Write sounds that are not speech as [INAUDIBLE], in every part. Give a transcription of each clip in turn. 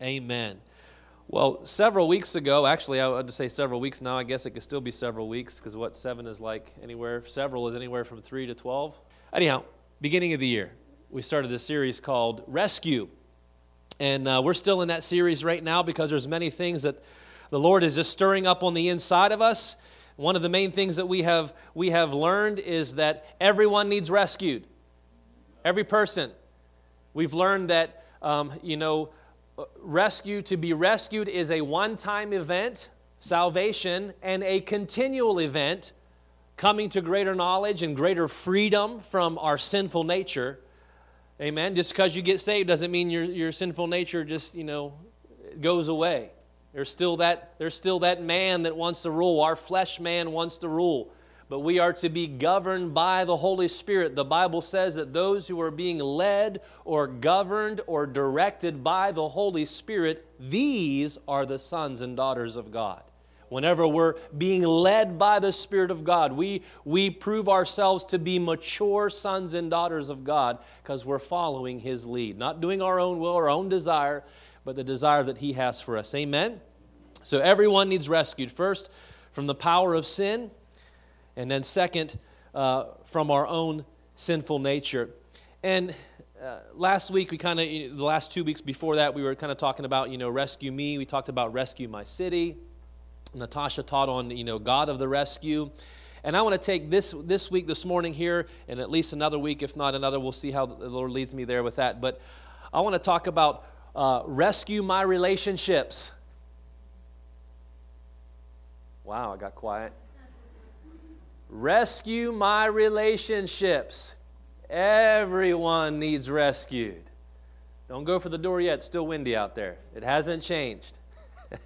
Amen. Well, several weeks ago, actually, I would say several weeks now. I guess it could still be several weeks because what seven is like anywhere, several is anywhere from three to 12. Anyhow, beginning of the year, we started a series called Rescue. And uh, we're still in that series right now because there's many things that the Lord is just stirring up on the inside of us. One of the main things that we have, we have learned is that everyone needs rescued. Every person. We've learned that, um, you know, rescue, to be rescued, is a one time event, salvation, and a continual event, coming to greater knowledge and greater freedom from our sinful nature. Amen. Just because you get saved doesn't mean your, your sinful nature just, you know, goes away. There's still, that, there's still that man that wants to rule. Our flesh man wants to rule but we are to be governed by the Holy Spirit. The Bible says that those who are being led or governed or directed by the Holy Spirit, these are the sons and daughters of God. Whenever we're being led by the Spirit of God, we, we prove ourselves to be mature sons and daughters of God because we're following His lead. Not doing our own will, our own desire, but the desire that He has for us. Amen? So everyone needs rescued. First, from the power of sin and then, second, uh, from our own sinful nature. And uh, last week, we kind of, the last two weeks before that, we were kind of talking about, you know, rescue me. We talked about rescue my city. Natasha taught on, you know, God of the rescue. And I want to take this this week, this morning here, and at least another week, if not another. We'll see how the Lord leads me there with that. But I want to talk about uh, rescue my relationships. Wow, I got quiet. Rescue my relationships. Everyone needs rescued. Don't go for the door yet. It's still windy out there. It hasn't changed. [LAUGHS]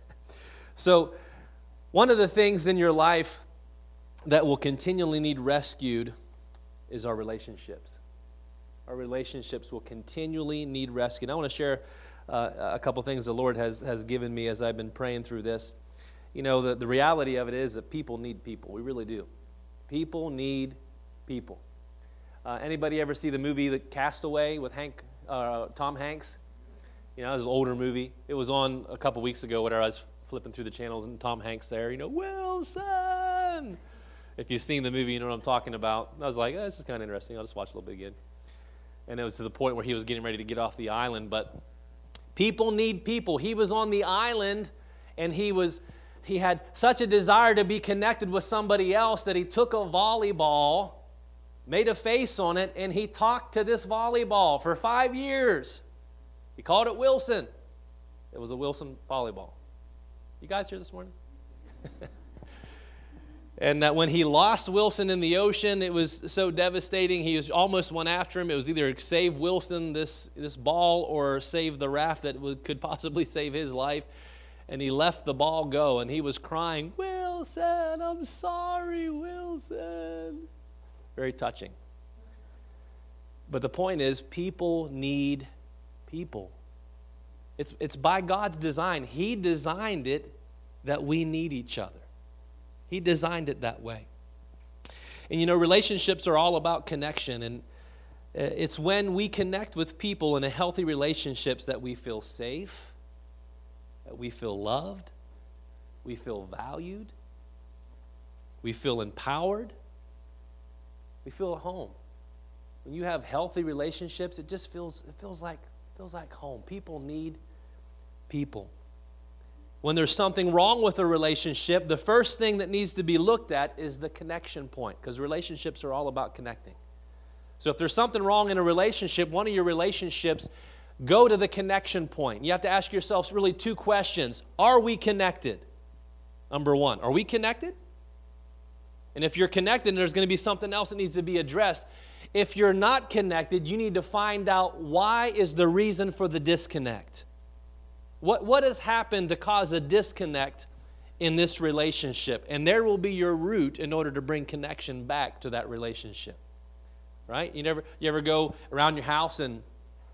so, one of the things in your life that will continually need rescued is our relationships. Our relationships will continually need rescued. I want to share uh, a couple things the Lord has, has given me as I've been praying through this. You know, the, the reality of it is that people need people. We really do. People need people. Uh, anybody ever see the movie The Castaway with Hank, uh, Tom Hanks? You know, it was an older movie. It was on a couple weeks ago. Whatever, I was flipping through the channels and Tom Hanks there. You know, Wilson. If you've seen the movie, you know what I'm talking about. I was like, oh, this is kind of interesting. I'll just watch a little bit again. And it was to the point where he was getting ready to get off the island. But people need people. He was on the island and he was he had such a desire to be connected with somebody else that he took a volleyball, made a face on it, and he talked to this volleyball for five years. He called it Wilson. It was a Wilson volleyball. You guys here this morning? [LAUGHS] and that when he lost Wilson in the ocean, it was so devastating. He was almost went after him. It was either save Wilson this this ball or save the raft that would, could possibly save his life and he left the ball go and he was crying, Wilson, I'm sorry, Wilson. Very touching. But the point is, people need people. It's, it's by God's design. He designed it that we need each other. He designed it that way. And you know, relationships are all about connection. And uh, it's when we connect with people in a healthy relationships that we feel safe, we feel loved, we feel valued, we feel empowered, we feel at home. When you have healthy relationships, it just feels it feels like feels like home. People need people. When there's something wrong with a relationship, the first thing that needs to be looked at is the connection point because relationships are all about connecting. So if there's something wrong in a relationship, one of your relationships Go to the connection point. You have to ask yourselves really two questions Are we connected? Number one, are we connected? And if you're connected, there's going to be something else that needs to be addressed. If you're not connected, you need to find out why is the reason for the disconnect. What, what has happened to cause a disconnect in this relationship? And there will be your root in order to bring connection back to that relationship. Right? You never you ever go around your house and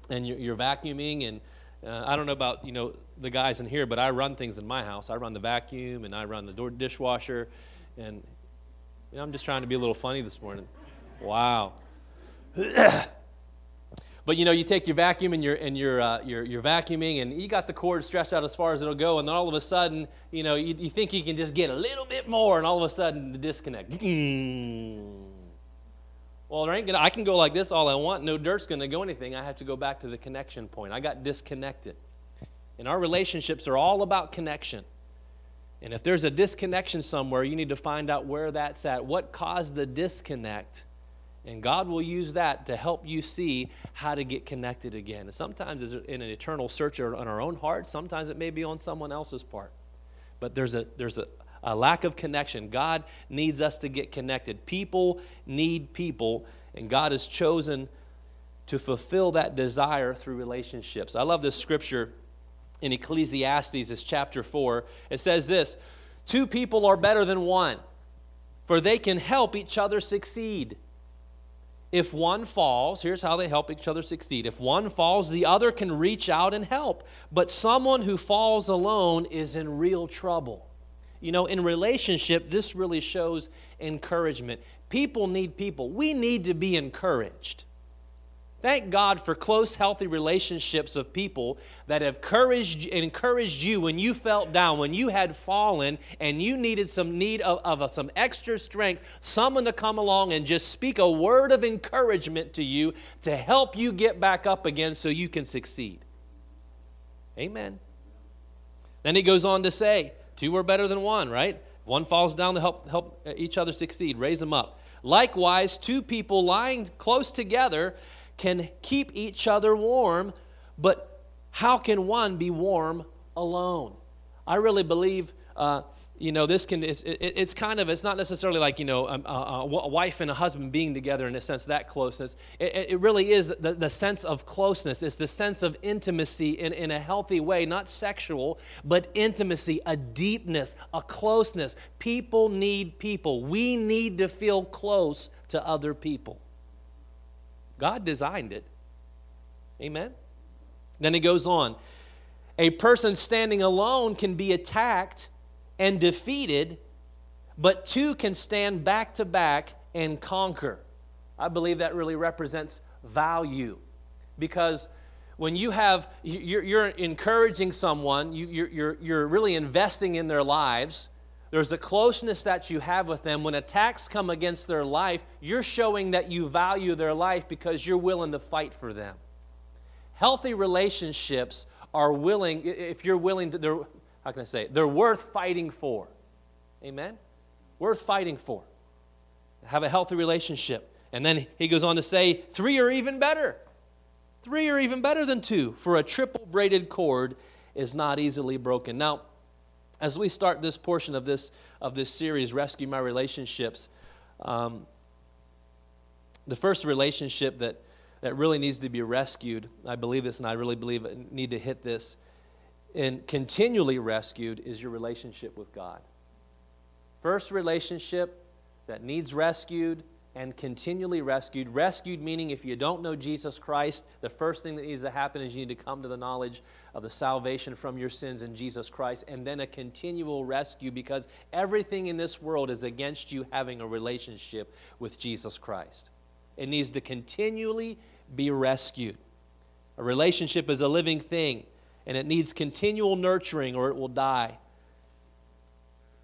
and you're, you're vacuuming and uh, I don't know about you know the guys in here, but I run things in my house. I run the vacuum and I run the door dishwasher, and you know, I'm just trying to be a little funny this morning. Wow. [COUGHS] but you know, you take your vacuum and you're, and you're, uh, you're, you're vacuuming, and you got the cord stretched out as far as it'll go, and then all of a sudden, you know, you, you think you can just get a little bit more, and all of a sudden, the disconnect. [LAUGHS] Well, there ain't gonna, I can go like this all I want. No dirt's going to go anything. I have to go back to the connection point. I got disconnected. And our relationships are all about connection. And if there's a disconnection somewhere, you need to find out where that's at. What caused the disconnect? And God will use that to help you see how to get connected again. And sometimes it's in an eternal search on our own heart, sometimes it may be on someone else's part. But there's a, there's a, a lack of connection. God needs us to get connected. People need people, and God has chosen to fulfill that desire through relationships. I love this scripture in Ecclesiastes, it's chapter 4. It says this Two people are better than one, for they can help each other succeed. If one falls, here's how they help each other succeed. If one falls, the other can reach out and help. But someone who falls alone is in real trouble. You know, in relationship, this really shows encouragement. People need people. We need to be encouraged. Thank God for close, healthy relationships of people that have encouraged, encouraged you when you felt down, when you had fallen, and you needed some need of, of some extra strength, someone to come along and just speak a word of encouragement to you to help you get back up again so you can succeed. Amen. Then he goes on to say, two are better than one, right? One falls down to help, help each other succeed, raise them up. Likewise, two people lying close together can keep each other warm, but how can one be warm alone? I really believe. Uh, you know this can it's, it, it's, kind of it's not necessarily like you know um, a, a, a, wife and a husband being together in a sense that closeness it, it really is the, the sense of closeness it's the sense of intimacy in, in a healthy way not sexual but intimacy a deepness a closeness people need people we need to feel close to other people God designed it. Amen? Then he goes on. A person standing alone can be attacked and defeated, but two can stand back to back and conquer. I believe that really represents value because when you have you're, you're encouraging someone you, you're, you're, you're really investing in their lives there's the closeness that you have with them. When attacks come against their life, you're showing that you value their life because you're willing to fight for them. Healthy relationships are willing, if you're willing to, how can I say, it? they're worth fighting for. Amen? Worth fighting for. Have a healthy relationship. And then he goes on to say, three are even better. Three are even better than two, for a triple braided cord is not easily broken. Now, as we start this portion of this of this series rescue my relationships um, the first relationship that that really needs to be rescued i believe this and i really believe I need to hit this and continually rescued is your relationship with god first relationship that needs rescued and continually rescued. Rescued meaning if you don't know Jesus Christ, the first thing that needs to happen is you need to come to the knowledge of the salvation from your sins in Jesus Christ, and then a continual rescue because everything in this world is against you having a relationship with Jesus Christ. It needs to continually be rescued. A relationship is a living thing, and it needs continual nurturing or it will die.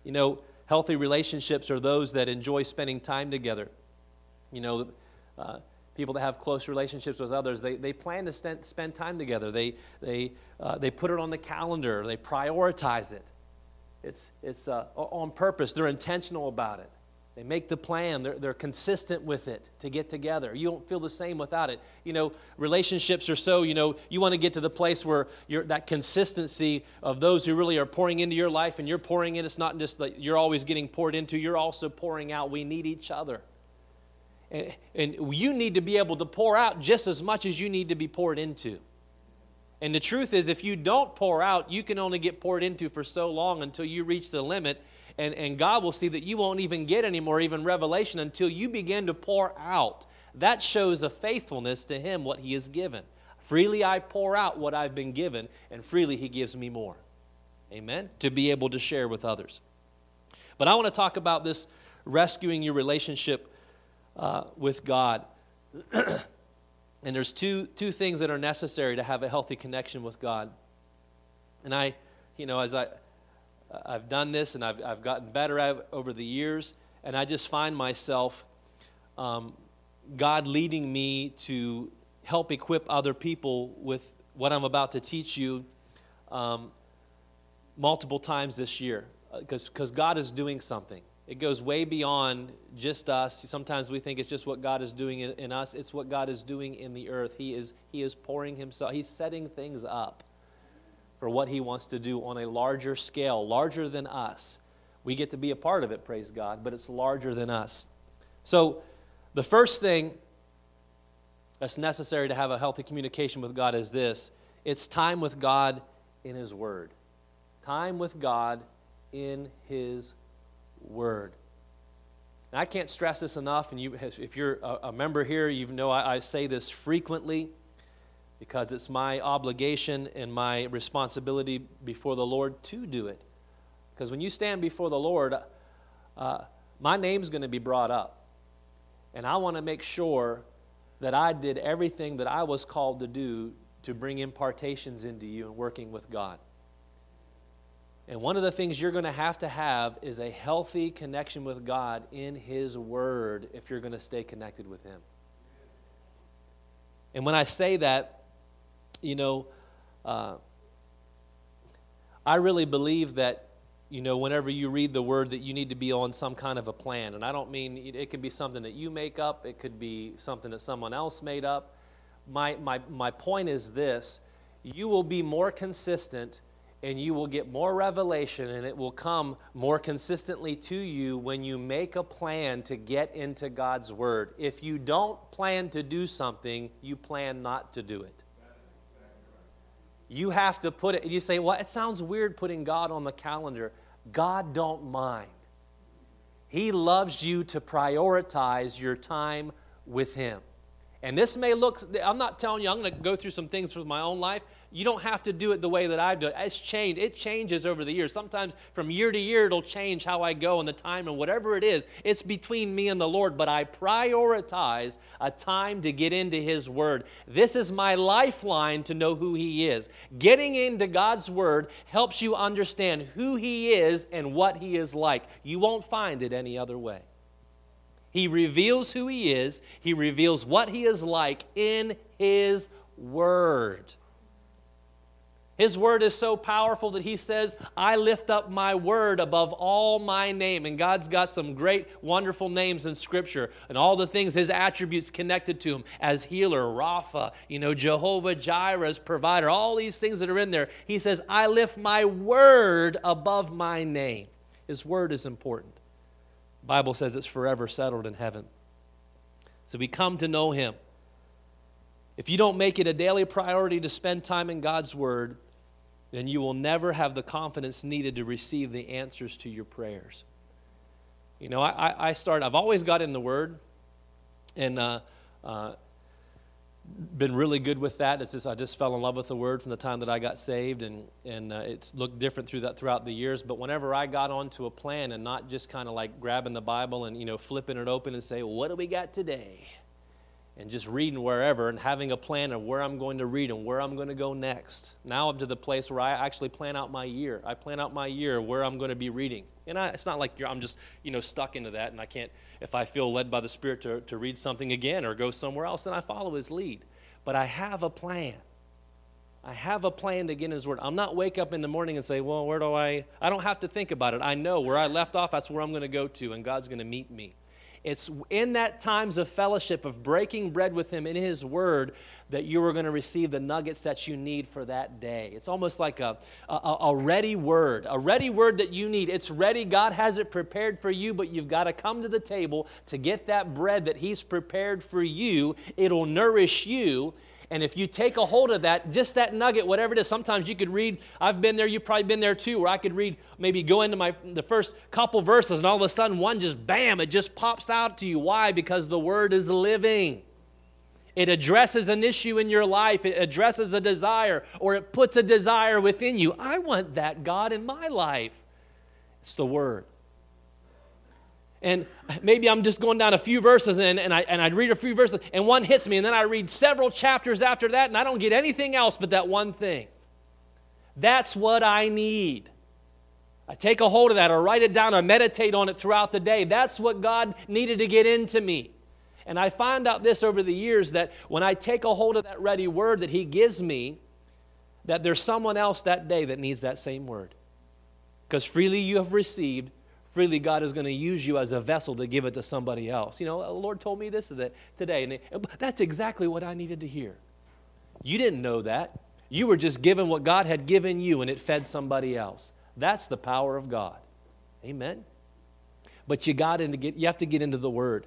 You know, healthy relationships are those that enjoy spending time together. You know, uh, people that have close relationships with others, they, they plan to spend, spend time together. They, they, uh, they put it on the calendar, they prioritize it. It's, it's uh, on purpose, they're intentional about it. They make the plan, they're, they're consistent with it to get together. You don't feel the same without it. You know, relationships are so, you know, you want to get to the place where you're, that consistency of those who really are pouring into your life and you're pouring in. It's not just that you're always getting poured into, you're also pouring out. We need each other. And you need to be able to pour out just as much as you need to be poured into. And the truth is, if you don't pour out, you can only get poured into for so long until you reach the limit. And, and God will see that you won't even get any more, even revelation, until you begin to pour out. That shows a faithfulness to Him, what He has given. Freely I pour out what I've been given, and freely He gives me more. Amen? To be able to share with others. But I want to talk about this rescuing your relationship uh, with God. [CLEARS THROAT] And there's two, two things that are necessary to have a healthy connection with God. And I, you know, as I, I've done this and I've, I've gotten better at over the years, and I just find myself, um, God leading me to help equip other people with what I'm about to teach you um, multiple times this year because uh, God is doing something. It goes way beyond just us. Sometimes we think it's just what God is doing in, in, us. It's what God is doing in the earth. He is, he is pouring Himself, He's setting things up for what He wants to do on a larger scale, larger than us. We get to be a part of it, praise God, but it's larger than us. So, the first thing that's necessary to have a healthy communication with God is this it's time with God in His Word. Time with God in His Word. And I can't stress this enough, and you, if you're a, member here, you know I, I say this frequently because it's my obligation and my responsibility before the Lord to do it. Because when you stand before the Lord, uh, my name's going to be brought up. And I want to make sure that I did everything that I was called to do to bring impartations into you and working with God. And one of the things you're going to have to have is a healthy connection with God in His Word if you're going to stay connected with Him. And when I say that, you know, uh, I really believe that, you know, whenever you read the Word, that you need to be on some kind of a plan. And I don't mean it could be something that you make up, it could be something that someone else made up. My, my, my point is this you will be more consistent and you will get more revelation and it will come more consistently to you when you make a plan to get into God's Word. If you don't plan to do something, you plan not to do it. You have to put it, and you say, well, it sounds weird putting God on the calendar. God don't mind. He loves you to prioritize your time with Him. And this may look, I'm not telling you, I'm going to go through some things with my own life. You don't have to do it the way that I've done it. It's changed. It changes over the years. Sometimes from year to year, it'll change how I go and the time and whatever it is. It's between me and the Lord, but I prioritize a time to get into His Word. This is my lifeline to know who He is. Getting into God's Word helps you understand who He is and what He is like. You won't find it any other way. He reveals who He is, He reveals what He is like in His Word. His word is so powerful that he says, I lift up my word above all my name. And God's got some great, wonderful names in Scripture and all the things, his attributes connected to him as healer, Rapha, you know, Jehovah Jireh provider, all these things that are in there. He says, I lift my word above my name. His word is important. The Bible says it's forever settled in heaven. So we come to know him. If you don't make it a daily priority to spend time in God's Word, then you will never have the confidence needed to receive the answers to your prayers. You know, I, I start, I've always got in the Word and uh, uh, been really good with that. It's just, I just fell in love with the Word from the time that I got saved, and, and uh, it's looked different through that, throughout the years. But whenever I got onto a plan and not just kind of like grabbing the Bible and, you know, flipping it open and say, what do we got today? And just reading wherever and having a plan of where I'm going to read and where I'm going to go next. Now I'm to the place where I actually plan out my year. I plan out my year where I'm going to be reading. And I, it's not like I'm just, you know, stuck into that and I can't, if I feel led by the Spirit to, to read something again or go somewhere else, then I follow His lead. But I have a plan. I have a plan to get in His Word. I'm not wake up in the morning and say, well, where do I, I don't have to think about it. I know where I left off, that's where I'm going to go to and God's going to meet me. It's in that times of fellowship, of breaking bread with Him in His Word, that you are going to receive the nuggets that you need for that day. It's almost like a, a, a, ready word, a ready word that you need. It's ready. God has it prepared for you, but you've got to come to the table to get that bread that He's prepared for you. It'll nourish you and if you take a hold of that, just that nugget, whatever it is, sometimes you could read, I've been there, you've probably been there too, where I could read, maybe go into my the first couple verses, and all of a sudden one just bam, it just pops out to you. Why? Because the word is living. It addresses an issue in your life, it addresses a desire, or it puts a desire within you. I want that God in my life. It's the word. And maybe I'm just going down a few verses and, and, I, and I'd read a few verses and one hits me and then I read several chapters after that and I don't get anything else but that one thing. That's what I need. I take a hold of that or write it down or meditate on it throughout the day. That's what God needed to get into me. And I found out this over the years that when I take a hold of that ready word that He gives me, that there's someone else that day that needs that same word. Because freely you have received, freely God is going to use you as a vessel to give it to somebody else. You know, the Lord told me this today, and that's exactly what I needed to hear. You didn't know that. You were just given what God had given you, and it fed somebody else. That's the power of God. Amen. But you got into get you have to get into the Word.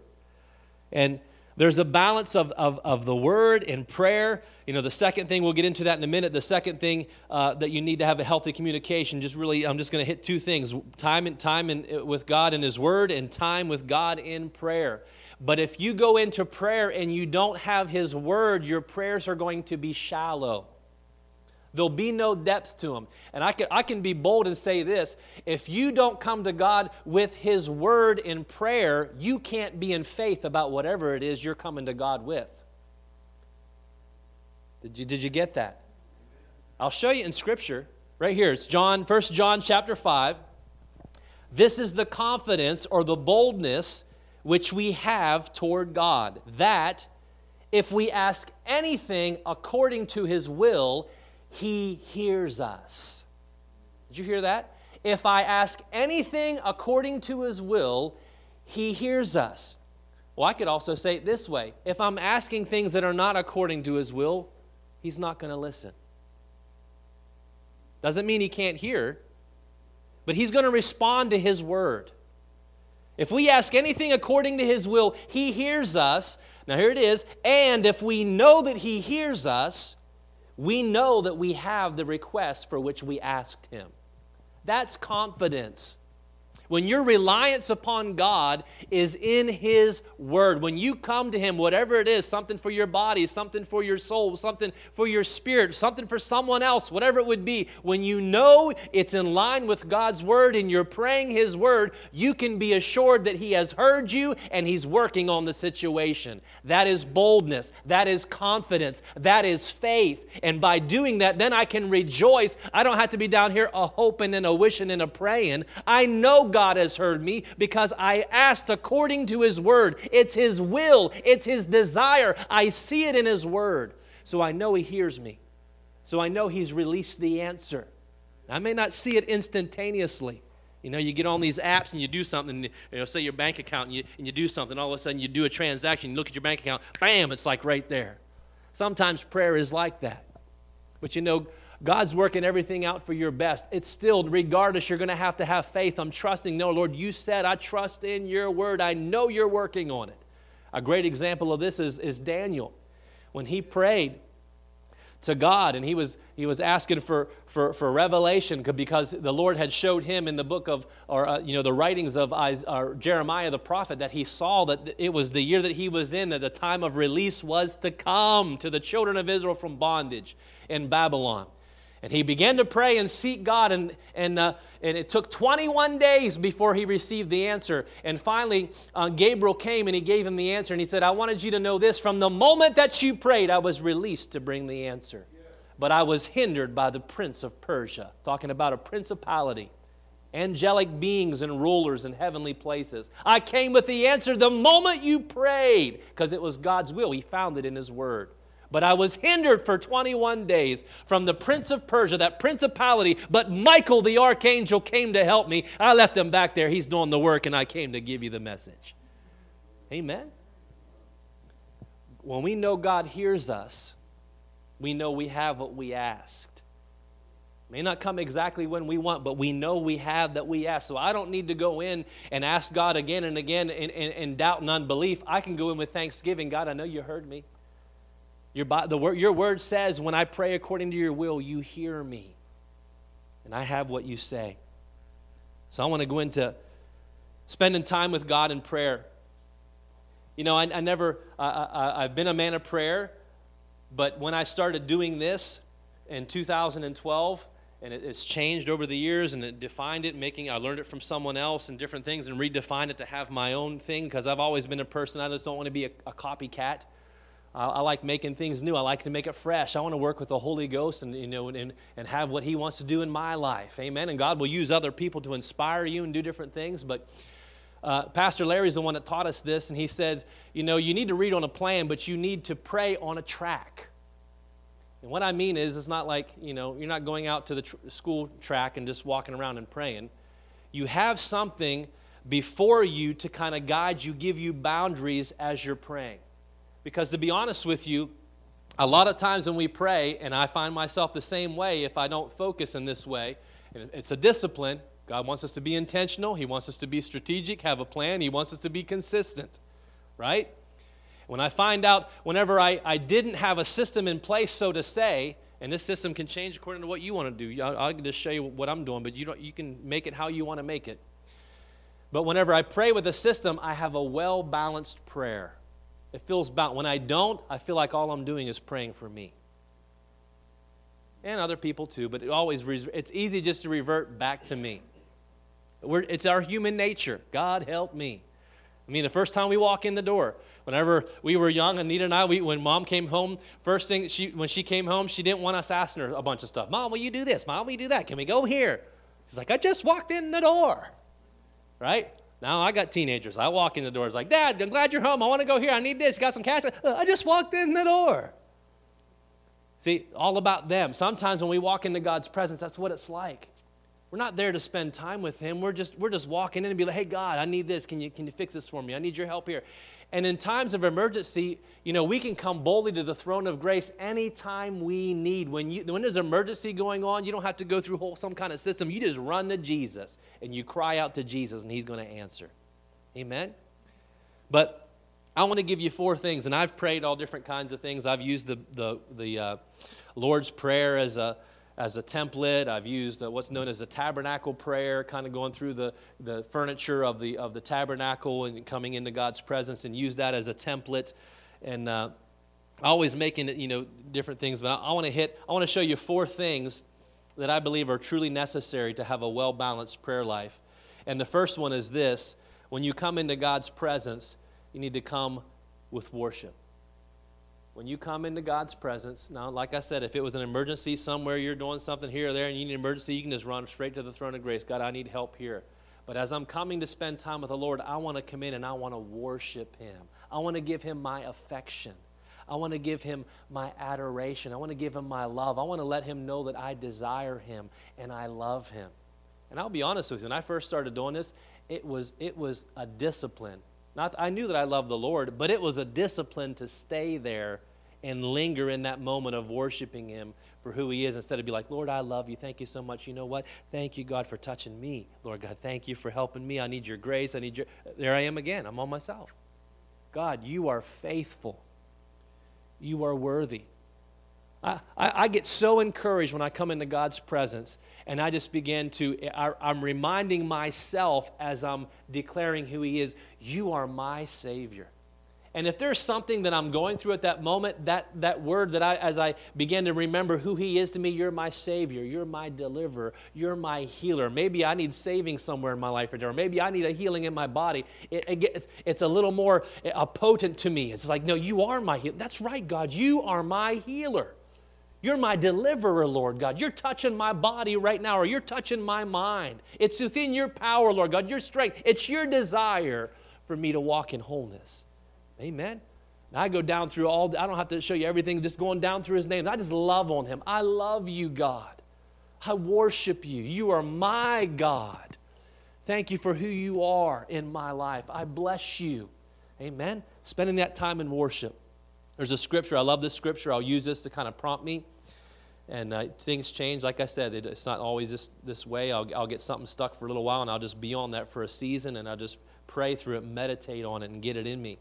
And there's a balance of, of, of the word and prayer. You know, the second thing, we'll get into that in a minute. The second thing uh, that you need to have a healthy communication, just really, I'm just going to hit two things time, and, time in, with God and His Word, and time with God in prayer. But if you go into prayer and you don't have His Word, your prayers are going to be shallow. There'll be no depth to them. And I can, I can be bold and say this if you don't come to God with His Word in prayer, you can't be in faith about whatever it is you're coming to God with. Did you, did you get that? I'll show you in Scripture right here. It's John, 1 John chapter 5. This is the confidence or the boldness which we have toward God, that if we ask anything according to His will, he hears us. Did you hear that? If I ask anything according to His will, He hears us. Well, I could also say it this way if I'm asking things that are not according to His will, He's not going to listen. Doesn't mean He can't hear, but He's going to respond to His word. If we ask anything according to His will, He hears us. Now, here it is. And if we know that He hears us, we know that we have the request for which we asked him. That's confidence. When your reliance upon God is in His Word, when you come to Him, whatever it is something for your body, something for your soul, something for your spirit, something for someone else, whatever it would be, when you know it's in line with God's Word and you're praying His Word, you can be assured that He has heard you and He's working on the situation. That is boldness, that is confidence, that is faith. And by doing that, then I can rejoice. I don't have to be down here a hoping and a wishing and a praying. I know God has heard me because I asked according to His word. It's His will, it's His desire. I see it in His word. So I know He hears me. So I know He's released the answer. I may not see it instantaneously. You know, you get on these apps and you do something, you know, say your bank account and you, and you do something, all of a sudden you do a transaction, you look at your bank account, bam, it's like right there. Sometimes prayer is like that. But you know, God's working everything out for your best. It's still, regardless, you're going to have to have faith. I'm trusting. No, Lord, you said, I trust in your word. I know you're working on it. A great example of this is, is Daniel. When he prayed to God and he was, he was asking for, for, for revelation because the Lord had showed him in the book of, or, uh, you know, the writings of Isaiah, Jeremiah the prophet that he saw that it was the year that he was in, that the time of release was to come to the children of Israel from bondage in Babylon. And he began to pray and seek God, and, and, uh, and it took 21 days before he received the answer. And finally, uh, Gabriel came and he gave him the answer, and he said, I wanted you to know this from the moment that you prayed, I was released to bring the answer. But I was hindered by the prince of Persia, talking about a principality, angelic beings and rulers in heavenly places. I came with the answer the moment you prayed, because it was God's will. He found it in his word. But I was hindered for 21 days from the prince of Persia, that principality. But Michael the archangel came to help me. I left him back there. He's doing the work, and I came to give you the message. Amen. When we know God hears us, we know we have what we asked. May not come exactly when we want, but we know we have that we ask. So I don't need to go in and ask God again and again in, in, in doubt and unbelief. I can go in with thanksgiving. God, I know you heard me. Your, the word, your word says, when I pray according to your will, you hear me. And I have what you say. So I want to go into spending time with God in prayer. You know, I, I never, I, I've been a man of prayer, but when I started doing this in 2012, and it, it's changed over the years and it defined it making i learned it from someone else and different things and redefined it to have my own thing because i've always been a person i just don't want to be a, a copycat I, I, like making things new. I like to make it fresh. I want to work with the holy ghost and you know and, and have what he wants to do in my life. Amen. And god will use other people to inspire you and do different things. But uh, pastor larry's the one that taught us this and he says you know you need to read on a plan but you need to pray on a track. And what I mean is, it's not like, you know, you're not going out to the tr- school track and just walking around and praying. You have something before you to kind of guide you, give you boundaries as you're praying. Because to be honest with you, a lot of times when we pray, and I find myself the same way if I don't focus in this way, and it's a discipline. God wants us to be intentional, He wants us to be strategic, have a plan, He wants us to be consistent, right? When I find out, whenever I, I didn't have a system in place, so to say, and this system can change according to what you want to do. I'll, just show you what I'm doing, but you, don't, you can make it how you want to make it. But whenever I pray with a system, I have a well balanced prayer. It feels balanced. When I don't, I feel like all I'm doing is praying for me. And other people too, but it always it's easy just to revert back to me. We're, it's our human nature. God help me. I mean, the first time we walk in the door, Whenever we were young, Anita and I, we, when mom came home, first thing she, when she came home, she didn't want us asking her a bunch of stuff. Mom, will you do this? Mom, will you do that? Can we go here? She's like, I just walked in the door. Right? Now I got teenagers. I walk in the door. It's like, Dad, I'm glad you're home. I want to go here. I need this. Got some cash? Uh, I just walked in the door. See, all about them. Sometimes when we walk into God's presence, that's what it's like. We're not there to spend time with Him. We're just, we're just walking in and be like, hey, God, I need this. Can you, can you fix this for me? I need your help here. And in times of emergency, you know, we can come boldly to the throne of grace anytime we need. When, you, when there's an emergency going on, you don't have to go through whole, some kind of system. You just run to Jesus and you cry out to Jesus and he's going to answer. Amen? But I want to give you four things, and I've prayed all different kinds of things. I've used the, the, the uh, Lord's Prayer as a, as a template. I've used uh, what's known as a tabernacle prayer, kind of going through the, the furniture of the, of the tabernacle and coming into God's presence and use that as a template. And uh, always making it, you know, different things. But I, I want to hit, I want to show you four things that I believe are truly necessary to have a well balanced prayer life. And the first one is this when you come into God's presence, you need to come with worship when you come into God's presence, now, like I said, if it was an emergency somewhere, you're doing something here or there, and you need an emergency, you can just run straight to the throne of grace. God, I need help here. But as I'm coming to spend time with the Lord, I want to come in and I want to worship Him. I want to give Him my affection. I want to give Him my adoration. I want to give Him my love. I want to let Him know that I desire Him and I love Him. And I'll be honest with you, when I first started doing this, it was, it was a discipline. Not, I knew that I loved the Lord, but it was a discipline to stay there and linger in that moment of worshiping Him for who He is instead of be like, Lord, I love you. Thank you so much. You know what? Thank you, God, for touching me. Lord God, thank you for helping me. I need your grace. I need your. There I am again. I'm on myself. God, you are faithful. You are worthy. I, I, get so encouraged when I come into God's presence and I just begin to, I, I'm reminding myself as I'm declaring who He is, you are my Savior. And if there's something that I'm going through at that moment, that, that word that I, as I begin to remember who He is to me, you're my Savior, you're my deliverer, you're my healer. Maybe I need saving somewhere in my life, or maybe I need a healing in my body. It, it gets, it's a little more uh, potent to me. It's like, no, you are my healer. That's right, God, you are my healer. You're my deliverer, Lord God. You're touching my body right now, or you're touching my mind. It's within your power, Lord God, your strength. It's your desire for me to walk in wholeness. Amen. Now I go down through all, I don't have to show you everything, just going down through his names. I just love on him. I love you, God. I worship you. You are my God. Thank you for who you are in my life. I bless you. Amen. Spending that time in worship. There's a scripture. I love this scripture. I'll use this to kind of prompt me. And uh, things change. Like I said, it, it's not always this, this way. I'll, I'll get something stuck for a little while and I'll just be on that for a season and I'll just pray through it, meditate on it, and get it in me.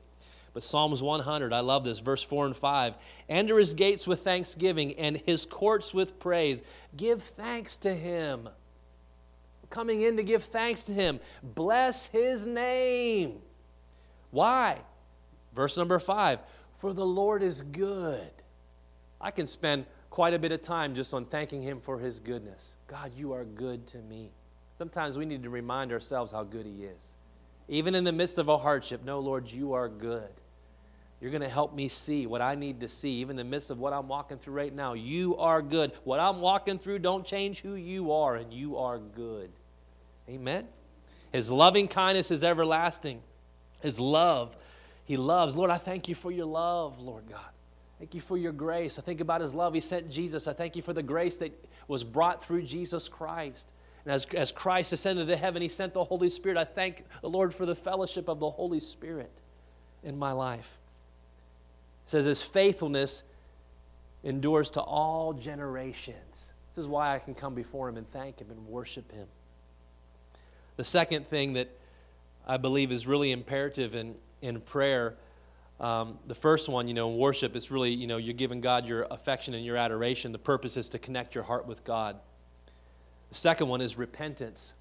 But Psalms 100, I love this, verse 4 and 5. Enter his gates with thanksgiving and his courts with praise. Give thanks to him. Coming in to give thanks to him. Bless his name. Why? Verse number 5 For the Lord is good. I can spend quite a bit of time just on thanking Him for His goodness. God, you are good to me. Sometimes we need to remind ourselves how good He is. Even in the midst of a hardship, no, Lord, you are good. You're going to help me see what I need to see, even in the midst of what I'm walking through right now. You are good. What I'm walking through don't change who you are, and you are good. Amen. His loving kindness is everlasting. His love, He loves. Lord, I thank you for your love, Lord God. Thank you for your grace. I think about His love. He sent Jesus. I thank you for the grace that was brought through Jesus Christ. And as, as Christ ascended to heaven, He sent the Holy Spirit. I thank the Lord for the fellowship of the Holy Spirit in my life. It says, His faithfulness endures to all generations. This is why I can come before Him and thank Him and worship Him. The second thing that I believe is really imperative in, in prayer. Um, the first one, you know, in worship, it's really, you know, you're giving God your affection and your adoration. The purpose is to connect your heart with God. The second one is repentance.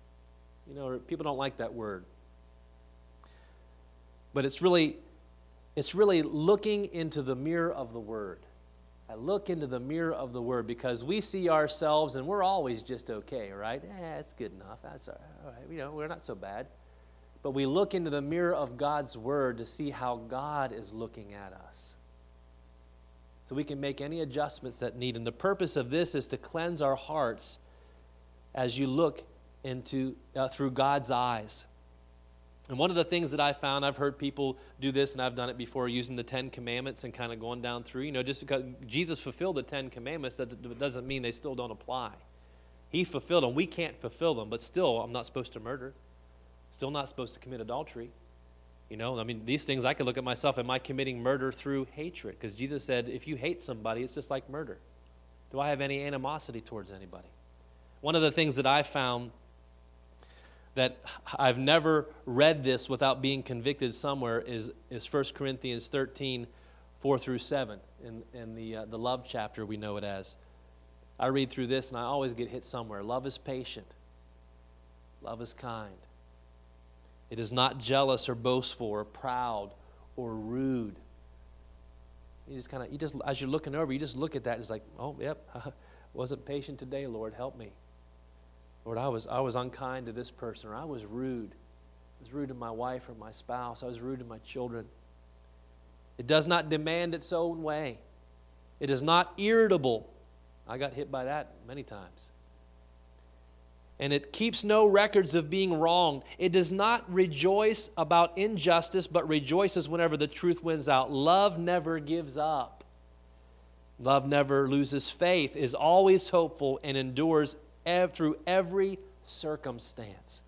You know, people don't like that word. But it's really it's really looking into the mirror of the word. I look into the mirror of the word because we see ourselves and we're always just okay, right? Eh, it's good enough. That's all right. You know, we're not so bad. But we look into the mirror of God's word to see how God is looking at us. So we can make any adjustments that need. And the purpose of this is to cleanse our hearts as you look into uh, through God's eyes. And one of the things that I found, I've heard people do this, and I've done it before, using the Ten Commandments and kind of going down through. You know, just because Jesus fulfilled the Ten Commandments, that doesn't mean they still don't apply. He fulfilled them. We can't fulfill them, but still, I'm not supposed to murder. Still not supposed to commit adultery. You know, I mean, these things I could look at myself. Am I committing murder through hatred? Because Jesus said, if you hate somebody, it's just like murder. Do I have any animosity towards anybody? One of the things that I found that I've never read this without being convicted somewhere is, is 1 Corinthians 13, 4 through 7, in, in the, uh, the love chapter, we know it as. I read through this and I always get hit somewhere. Love is patient, love is kind. It is not jealous or boastful or proud or rude. You just kind of, you just, as you're looking over, you just look at that and it's like, oh, yep, I [LAUGHS] wasn't patient today, Lord, help me. Lord, I was, I was unkind to this person, or I was rude. I was rude to my wife or my spouse. I was rude to my children. It does not demand its own way. It is not irritable. I got hit by that many times. And it keeps no records of being wronged. It does not rejoice about injustice, but rejoices whenever the truth wins out. Love never gives up. Love never loses faith, is always hopeful, and endures ev- through every circumstance.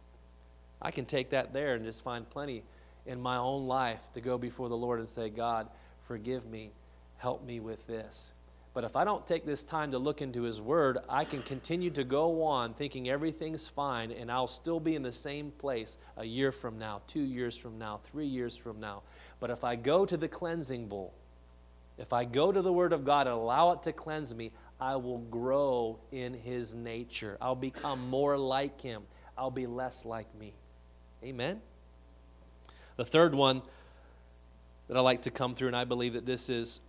I can take that there and just find plenty in my own life to go before the Lord and say, God, forgive me, help me with this. But if I don't take this time to look into His Word, I can continue to go on thinking everything's fine, and I'll still be in the same place a year from now, two years from now, three years from now. But if I go to the cleansing bowl, if I go to the Word of God and allow it to cleanse me, I will grow in his nature. I'll become more like him. I'll be less like me. Amen. The third one that I like to come through, and I believe that this is,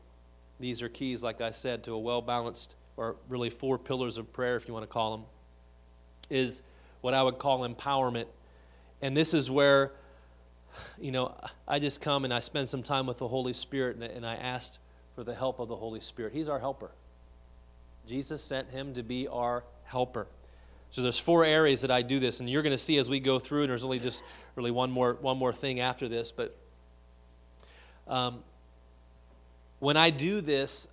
these are keys, like I said, to a well balanced, or really four pillars of prayer, if you want to call them, is what I would call empowerment. And this is where, you know, I just come and I spend some time with the Holy Spirit and, and I asked for the help of the Holy Spirit. He's our helper. Jesus sent him to be our helper. So there's four areas that I do this, and you're going to see as we go through. And there's only just really one more one more thing after this, but um, when I do this,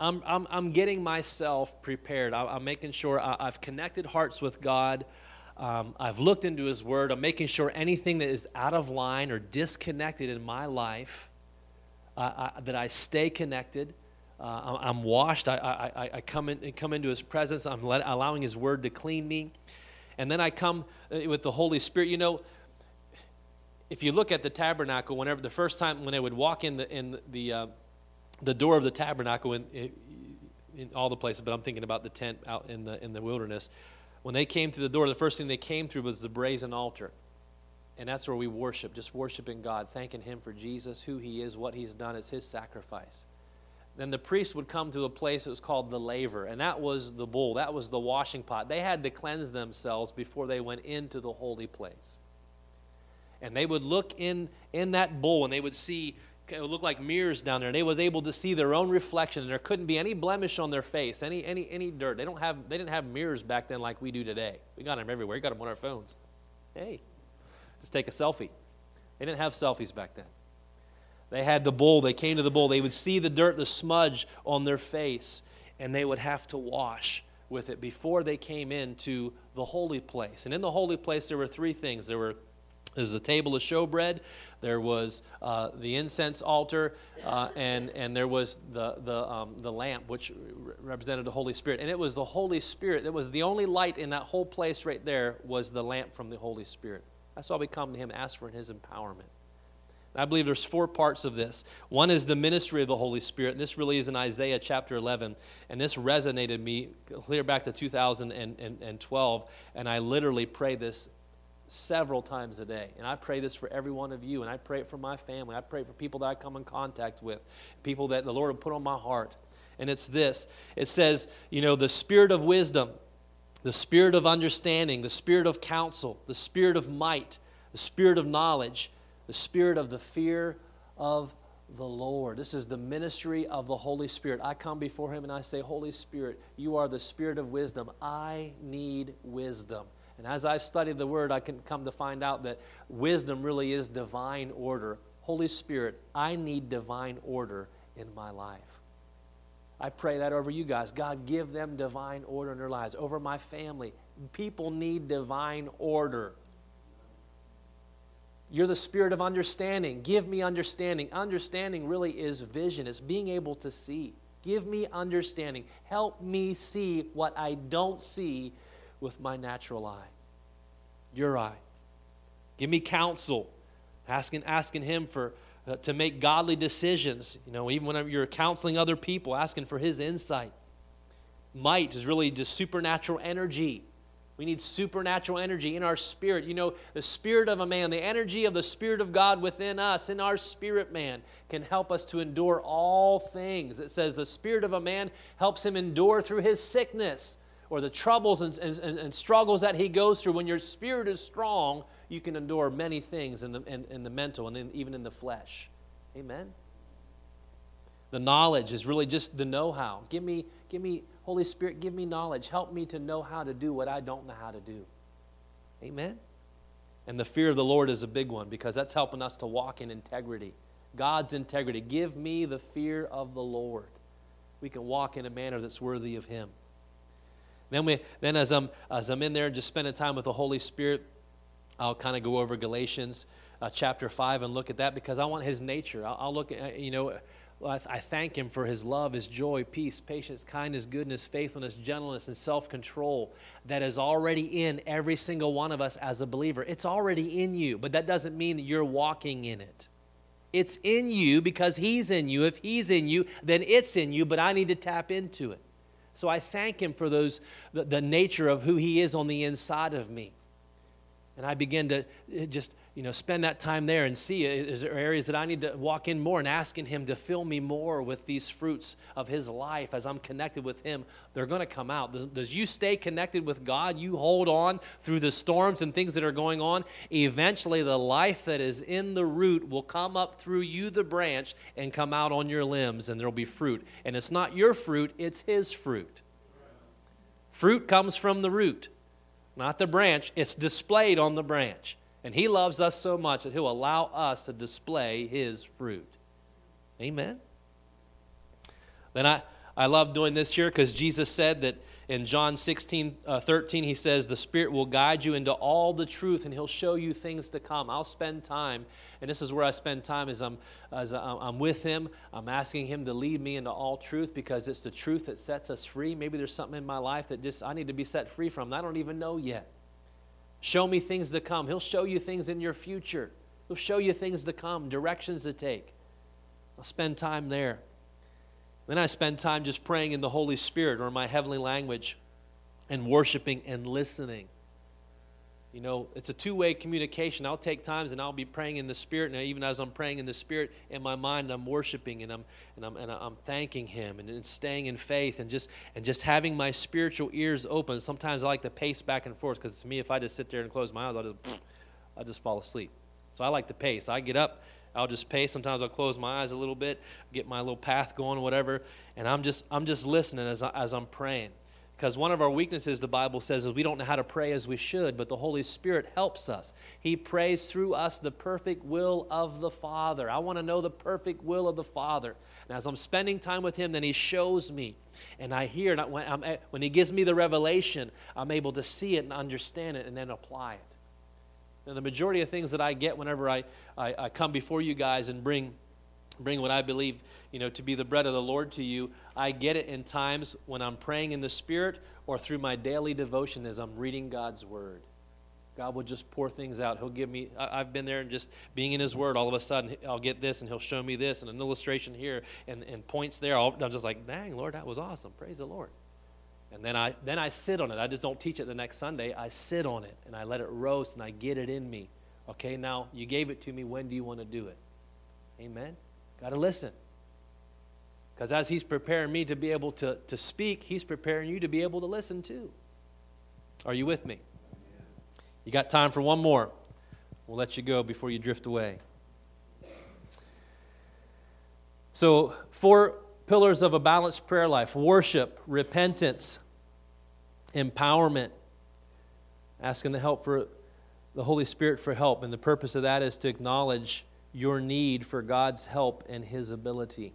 I'm I'm, I'm getting myself prepared. I, am making sure I, have connected hearts with God. Um, I've looked into His Word. I'm making sure anything that is out of line or disconnected in my life uh, I, that I stay connected. Uh, I'm washed. I, I, I come, in, come into His presence. I'm let, allowing His Word to clean me. And then I come uh, with the Holy Spirit. You know, if you look at the tabernacle, whenever the first time when they would walk in the, in the, uh, the door of the tabernacle in, in all the places, but I'm thinking about the tent out in the, in the wilderness. When they came through the door, the first thing they came through was the brazen altar. And that's where we worship, just worshiping God, thanking Him for Jesus, who He is, what He's done as His sacrifice. then the priest would come to a place that was called the laver, and that was the bowl, that was the washing pot. They had to cleanse themselves before they went into the holy place. And they would look in, in that bowl and they would see it would look like mirrors down there. And they was able to see their own reflection. And there couldn't be any blemish on their face any any any dirt. They don't have they didn't have mirrors back then like we do today. We got them everywhere. We got them on our phones. Hey just take a selfie. They didn't have selfies back then. They had the bowl. They came to the bowl. They would see the dirt the smudge on their face and they would have to wash with it before they came into the holy place. And in the holy place there were three things. There were there's a table of showbread. There was uh, the incense altar, uh, and and there was the the um, the lamp, which represented the Holy Spirit. And it was the Holy Spirit that was the only light in that whole place right there was the lamp from the Holy Spirit. That's why we come to Him, ask for His empowerment. I believe there's four parts of this. One is the ministry of the Holy Spirit, and this really is in Isaiah chapter 11. And this resonated me clear back to 2012, and I literally pray this several times a day. And I pray this for every one of you, and I pray it for my family. I pray for people that I come in contact with, people that the Lord will put on my heart. And it's this it says, you know, the spirit of wisdom, the spirit of understanding, the spirit of counsel, the spirit of might, the spirit of knowledge, the spirit of the fear of the Lord. This is the ministry of the Holy Spirit. I come before Him and I say, Holy Spirit, you are the spirit of wisdom. I need wisdom. And as I've studied the Word, I can come to find out that wisdom really is divine order. Holy Spirit, I need divine order in my life. I pray that over you guys. God, give them divine order in their lives. Over my family, people need divine order. You're the spirit of understanding. Give me understanding. Understanding really is vision, it's being able to see. Give me understanding. Help me see what I don't see with my natural eye, your eye. Give me counsel, asking, asking Him for, uh, to make godly decisions. You know, even when you're counseling other people, asking for His insight. Might is really just supernatural energy. We need supernatural energy in our spirit. You know, the spirit of a man, the energy of the Spirit of God within us, in our spirit man, can help us to endure all things. It says the spirit of a man helps him endure through his sickness or the troubles and, and, and, struggles that he goes through, when your spirit is strong, you can endure many things in the, in, in the mental and in, even in the flesh. Amen? The knowledge is really just the know how. Give me, give me, Holy Spirit, give me knowledge. Help me to know how to do what I don't know how to do. Amen? And the fear of the Lord is a big one because that's helping us to walk in integrity. God's integrity. Give me the fear of the Lord. We can walk in a manner that's worthy of Him. Then, we, then as, I'm, as I'm in there just spending time with the Holy Spirit, I'll kind of go over Galatians uh, chapter 5 and look at that because I want his nature. I'll, I'll look at, you know, I, I thank him for his love, his joy, peace, patience, kindness, goodness, faithfulness, gentleness, and self control that is already in every single one of us as a believer. It's already in you, but that doesn't mean you're walking in it. It's in you because he's in you. If he's in you, then it's in you, but I need to tap into it. So I thank Him for those, the, the nature of who He is on the inside of me. And I begin to eh, just you know, spend that time there and see is there areas that I need to walk in more and asking Him to fill me more with these fruits of His life as I'm connected with Him. They're going to come out. Does, you stay connected with God? You hold on through the storms and things that are going on. Eventually, the life that is in the root will come up through you, the branch, and come out on your limbs, and there will be fruit. And it's not your fruit, it's His fruit. Fruit comes from the root, not the branch. It's displayed on the branch. And He loves us so much that He'll allow us to display His fruit. Amen. Then I, I love doing this here because Jesus said that in John 16, uh, 13, He says, The Spirit will guide you into all the truth and He'll show you things to come. I'll spend time, and this is where I spend time as I'm, as I'm with Him. I'm asking Him to lead me into all truth because it's the truth that sets us free. Maybe there's something in my life that just I need to be set free from. I don't even know yet. Show me things to come. He'll show you things in your future. He'll show you things to come, directions to take. I'll spend time there. Then I spend time just praying in the Holy Spirit or in my heavenly language and worshiping and listening. You know, it's a two way communication. I'll take times and I'll be praying in the Spirit. And even as I'm praying in the Spirit, in my mind, I'm worshiping and I'm, and I'm, and I'm thanking Him and, and staying in faith and just, and just having my spiritual ears open. Sometimes I like to pace back and forth because to me, if I just sit there and close my eyes, I'll just, I'll just fall asleep. So I like to pace. I get up, I'll just pace. Sometimes I'll close my eyes a little bit, get my little path going, whatever, and I'm just, I'm just listening as, I, as I'm praying. Because one of our weaknesses, the Bible says, is we don't know how to pray as we should, but the Holy Spirit helps us. He prays through us the perfect will of the Father. I want to know the perfect will of the Father. And as I'm spending time with Him, then He shows me. And I hear, and when, when He gives me the revelation, I'm able to see it and understand it and then apply it. And the majority of things that I get whenever I, I, I come before you guys and bring bring what I believe, you know, to be the bread of the Lord to you. I get it in times when I'm praying in the Spirit or through my daily devotion as I'm reading God's Word. God will just pour things out. He'll give me, I've been there and just being in His Word, all of a sudden I'll get this and He'll show me this and an illustration here and, and points there. i am just like, dang, Lord, that was awesome. Praise the Lord. And then I, then I sit on it. I just don't teach it the next Sunday. I sit on it and I let it roast and I get it in me. Okay, now you gave it to me. When do you want to do it? Amen. Got to listen. Because as He's preparing me to be able to, to speak, He's preparing you to be able to listen too. Are you with me? You got time for one more. We'll let you go before you drift away. So, four pillars of a balanced prayer life worship, repentance, empowerment, asking the help for the Holy Spirit for help. And the purpose of that is to acknowledge your need for God's help and His ability.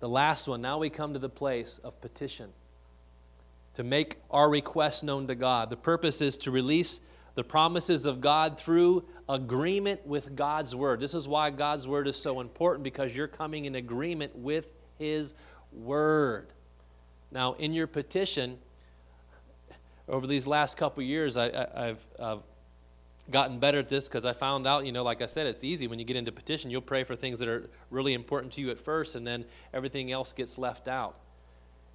The last one, now we come to the place of petition. To make our requests known to God. The purpose is to release the promises of God through agreement with God's Word. This is why God's Word is so important because you're coming in agreement with His Word. Now, in your petition, over these last couple years, I, have gotten better at this because I found out, you know, like I said, it's easy when you get into petition. You'll pray for things that are really important to you at first, and then everything else gets left out.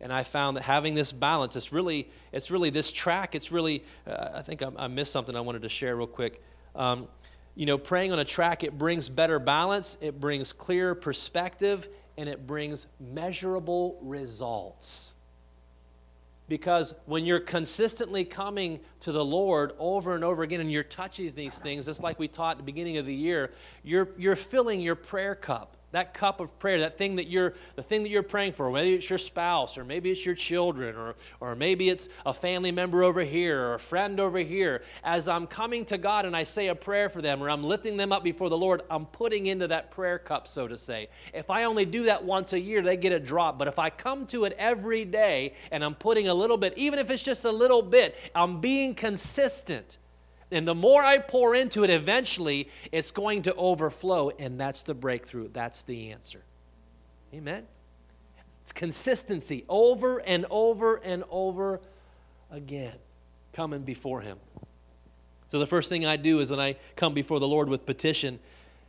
And I found that having this balance, it's really, it's really this track. It's really, uh, I think I, I, missed something I wanted to share real quick. Um, you know, praying on a track, it brings better balance, it brings clear perspective, and it brings measurable results. Because when you're consistently coming to the Lord over and over again and you're touching these things, just like we taught at the beginning of the year, you're, you're filling your prayer cup that cup of prayer, that thing that you're, the thing that you're praying for, maybe it's your spouse, or maybe it's your children, or, or maybe it's a family member over here, or a friend over here. As I'm coming to God and I say a prayer for them, or I'm lifting them up before the Lord, I'm putting into that prayer cup, so to say. If I only do that once a year, they get a drop. But if I come to it every day and I'm putting a little bit, even if it's just a little bit, I'm being consistent and the more I pour into it, eventually it's going to overflow. And that's the breakthrough. That's the answer. Amen. It's consistency over and over and over again coming before Him. So the first thing I do is when I come before the Lord with petition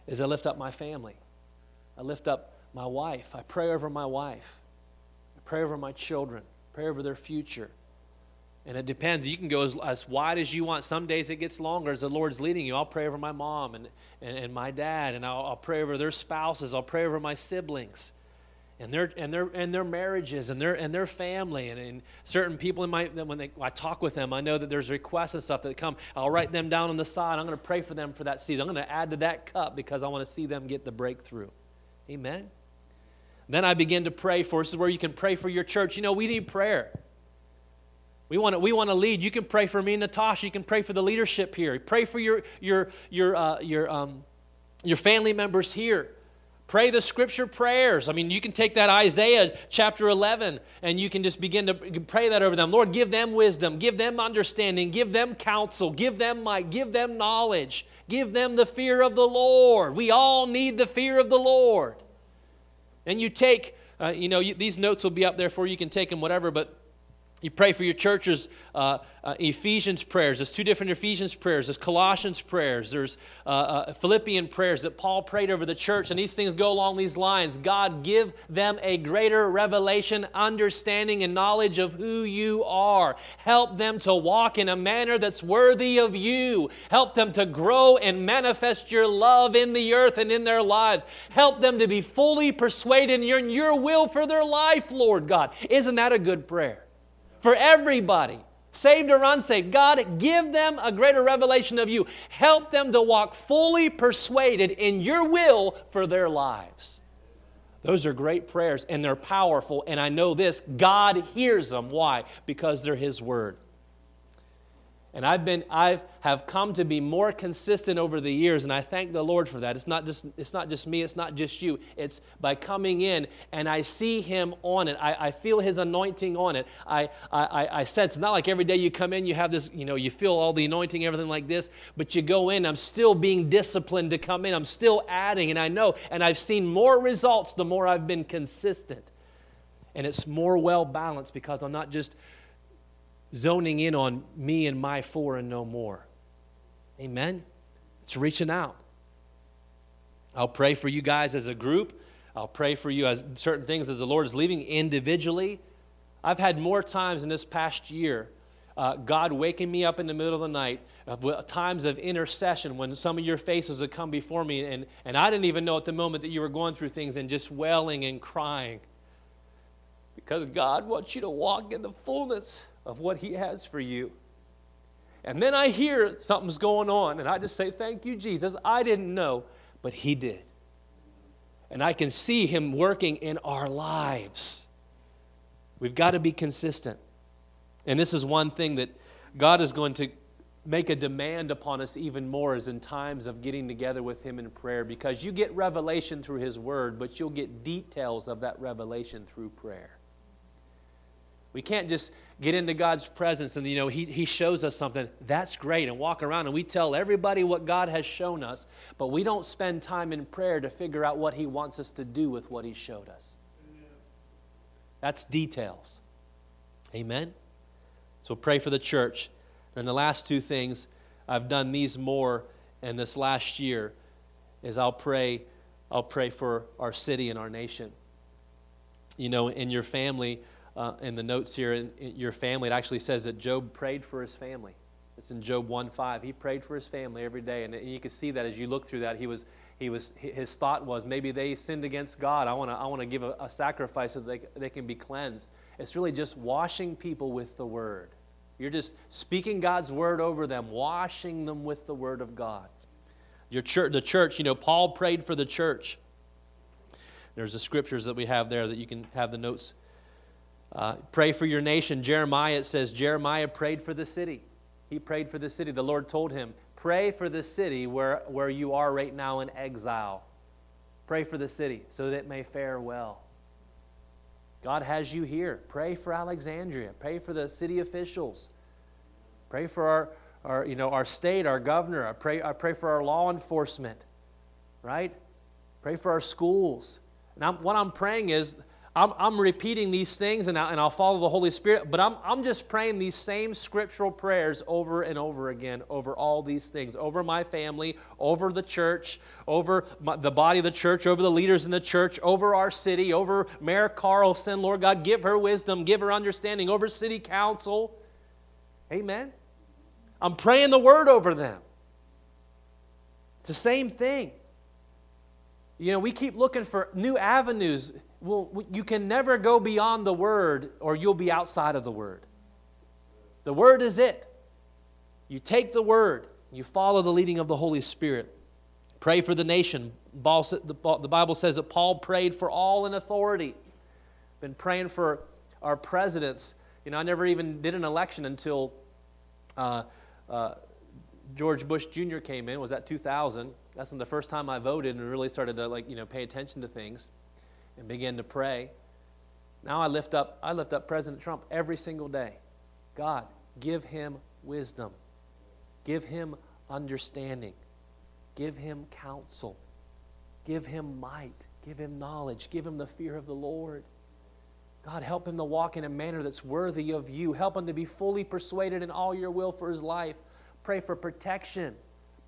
is I lift up my family. I lift up my wife. I pray over my wife. I pray over my children. Pray over their future. And it depends. You can go as, as, wide as you want. Some days it gets longer as the Lord's leading you. I'll pray over my mom and, and, and my dad, and I'll, I'll, pray over their spouses. I'll pray over my siblings and their, and their, and their marriages and their, and their family. And, and certain people in my, when they, I talk with them, I know that there's requests and stuff that come. I'll write them down on the side. I'm going to pray for them for that season. I'm going to add to that cup because I want to see them get the breakthrough. Amen. Then I begin to pray for. This is where you can pray for your church. You know, we need prayer. We want to, we want to lead. You can pray for me, Natasha. You can pray for the leadership here. Pray for your, your, your, uh, your, um, your family members here. Pray the scripture prayers. I mean, you can take that Isaiah chapter 11 and you can just begin to pray that over them. Lord, give them wisdom, give them understanding, give them counsel, give them might, give them knowledge, give them the fear of the Lord. We all need the fear of the Lord. And you take, uh, you know, you, these notes will be up there for you. You can take them, whatever, but You pray for your churches, uh, uh, Ephesians prayers. There's two different Ephesians prayers. There's Colossians prayers. There's uh, uh, Philippian prayers that Paul prayed over the church. And these things go along these lines God, give them a greater revelation, understanding, and knowledge of who you are. Help them to walk in a manner that's worthy of you. Help them to grow and manifest your love in the earth and in their lives. Help them to be fully persuaded in your, in your will for their life, Lord God. Isn't that a good prayer? For everybody, saved or unsaved. God, give them a greater revelation of you. Help them to walk fully persuaded in your will for their lives. Those are great prayers and they're powerful. And I know this God hears them. Why? Because they're His Word. And I've been, I've have come to be more consistent over the years, and I thank the Lord for that. It's not just, it's not just me, it's not just you. It's by coming in and I see Him on it. I, I feel His anointing on it. I, I, I sense, it's not like every day you come in, you have this, you know, you feel all the anointing, everything like this, but you go in, I'm still being disciplined to come in. I'm still adding, and I know, and I've seen more results the more I've been consistent. And it's more well balanced because I'm not just zoning in on me and my four and no more. Amen? It's reaching out. I'll pray for you guys as a group. I'll pray for you as certain things as the Lord is leaving individually. I've had more times in this past year, uh, God waking me up in the middle of the night, uh, times of intercession when some of your faces would come before me, and, and I didn't even know at the moment that you were going through things and just wailing and crying. Because God wants you to walk in the fullness of what He has for you. And then I hear something's going on, and I just say, Thank you, Jesus. I didn't know, but He did. And I can see Him working in our lives. We've got to be consistent. And this is one thing that God is going to make a demand upon us even more is in times of getting together with him in prayer because you get revelation through his word but you'll get details of that revelation through prayer we can't just get into God's presence and, you know, he, he shows us something. That's great. And walk around and we tell everybody what God has shown us, but we don't spend time in prayer to figure out what He wants us to do with what He showed us. That's details. Amen? So pray for the church. And the last two things, I've done these more in this last year, is I'll pray, I'll pray for our city and our nation. You know, in your family, uh, in the notes here in, in, your family, it actually says that Job prayed for his family. It's in Job 1:5. He prayed for his family every day, and, and you can see that as you look through that. He was, he was, his thought was maybe they sinned against God. I want to, I want to give a, a sacrifice so that they, they can be cleansed. It's really just washing people with the Word. You're just speaking God's Word over them, washing them with the Word of God. Your church, the church, you know, Paul prayed for the church. There's the scriptures that we have there that you can have the notes uh, pray for your nation. Jeremiah, it says, Jeremiah prayed for the city. He prayed for the city. The Lord told him, Pray for the city where, where you are right now in exile. Pray for the city so that it may fare well. God has you here. Pray for Alexandria. Pray for the city officials. Pray for our, our, you know, our state, our governor. I pray, I pray for our law enforcement, right? Pray for our schools. And I'm, what I'm praying is I'm, I'm repeating these things and, I, and I'll follow the Holy Spirit, but I'm, I'm just praying these same scriptural prayers over and over again over all these things over my family, over the church, over my, the body of the church, over the leaders in the church, over our city, over Mayor Carlson. Lord God, give her wisdom, give her understanding, over city council. Amen. I'm praying the word over them. It's the same thing. You know, we keep looking for new avenues well, you can never go beyond the Word or you'll be outside of the Word. The Word is it. You take the Word, you follow the leading of the Holy Spirit. Pray for the nation. The Bible says that Paul prayed for all in authority. Been praying for our presidents. You know, I never even did an election until uh, uh, George Bush Jr. came in. Was that 2000? That's when the first time I voted and really started to like you know pay attention to things and begin to pray. Now I lift up I lift up President Trump every single day. God, give him wisdom. Give him understanding. Give him counsel. Give him might. Give him knowledge. Give him the fear of the Lord. God, help him to walk in a manner that's worthy of you. Help him to be fully persuaded in all your will for his life. Pray for protection.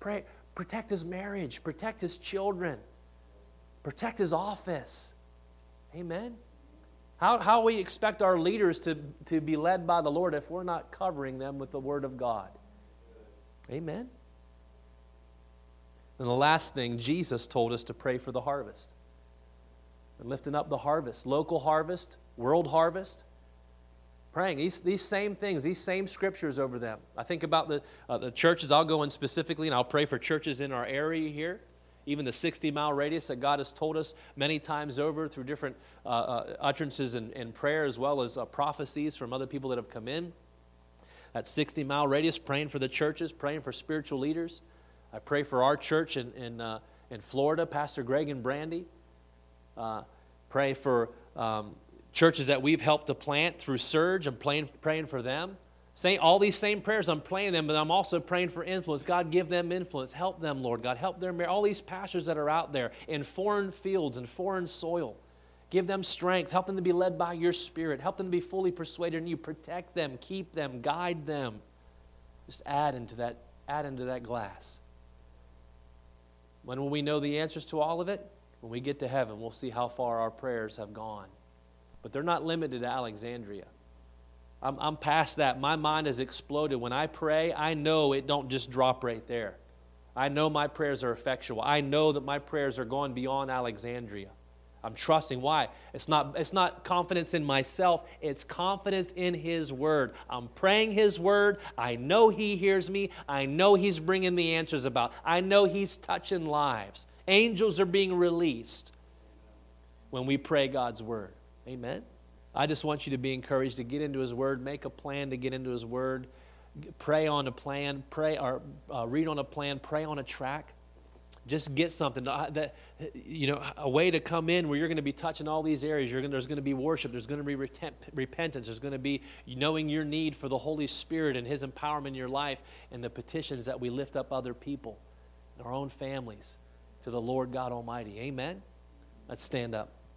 Pray, protect his marriage, protect his children, protect his office. Amen. How, how we expect our leaders to, to be led by the Lord if we're not covering them with the Word of God. Amen. And the last thing, Jesus told us to pray for the harvest. We're lifting up the harvest, local harvest, world harvest. Praying these, these same things, these same scriptures over them. I think about the, uh, the churches, I'll go in specifically and I'll pray for churches in our area here even the 60 mile radius that God has told us many times over through different uh, uh, utterances and, and, prayer, as well as uh, prophecies from other people that have come in. That 60 mile radius, praying for the churches, praying for spiritual leaders. I pray for our church in, in, uh, in Florida, Pastor Greg and Brandy. Uh, pray for um, churches that we've helped to plant through Surge. I'm praying, praying for them. Saying all these same prayers, I'm praying them, but I'm also praying for influence. God, give them influence. Help them, Lord God. Help them. All these pastors that are out there in foreign fields and foreign soil. Give them strength. Help them to be led by your spirit. Help them to be fully persuaded in you. Protect them, keep them, guide them. Just add into that, add into that glass. When will we know the answers to all of it? When we get to heaven, we'll see how far our prayers have gone. But they're not limited to Alexandria. I'm, I'm past that. My mind has exploded. When I pray, I know it don't just drop right there. I know my prayers are effectual. I know that my prayers are going beyond Alexandria. I'm trusting. Why? It's not, it's not confidence in myself, it's confidence in His Word. I'm praying His Word. I know He hears me. I know He's bringing the answers about. I know He's touching lives. Angels are being released when we pray God's Word. Amen. I just want you to be encouraged to get into His Word, make a plan to get into His Word, pray on a plan, pray or uh, read on a plan, pray on a track. Just get something that you know a way to come in where you're going to be touching all these areas. You're going, there's going to be worship. There's going to be retent, repentance. There's going to be knowing your need for the Holy Spirit and His empowerment in your life, and the petitions that we lift up other people, our own families, to the Lord God Almighty. Amen. Let's stand up.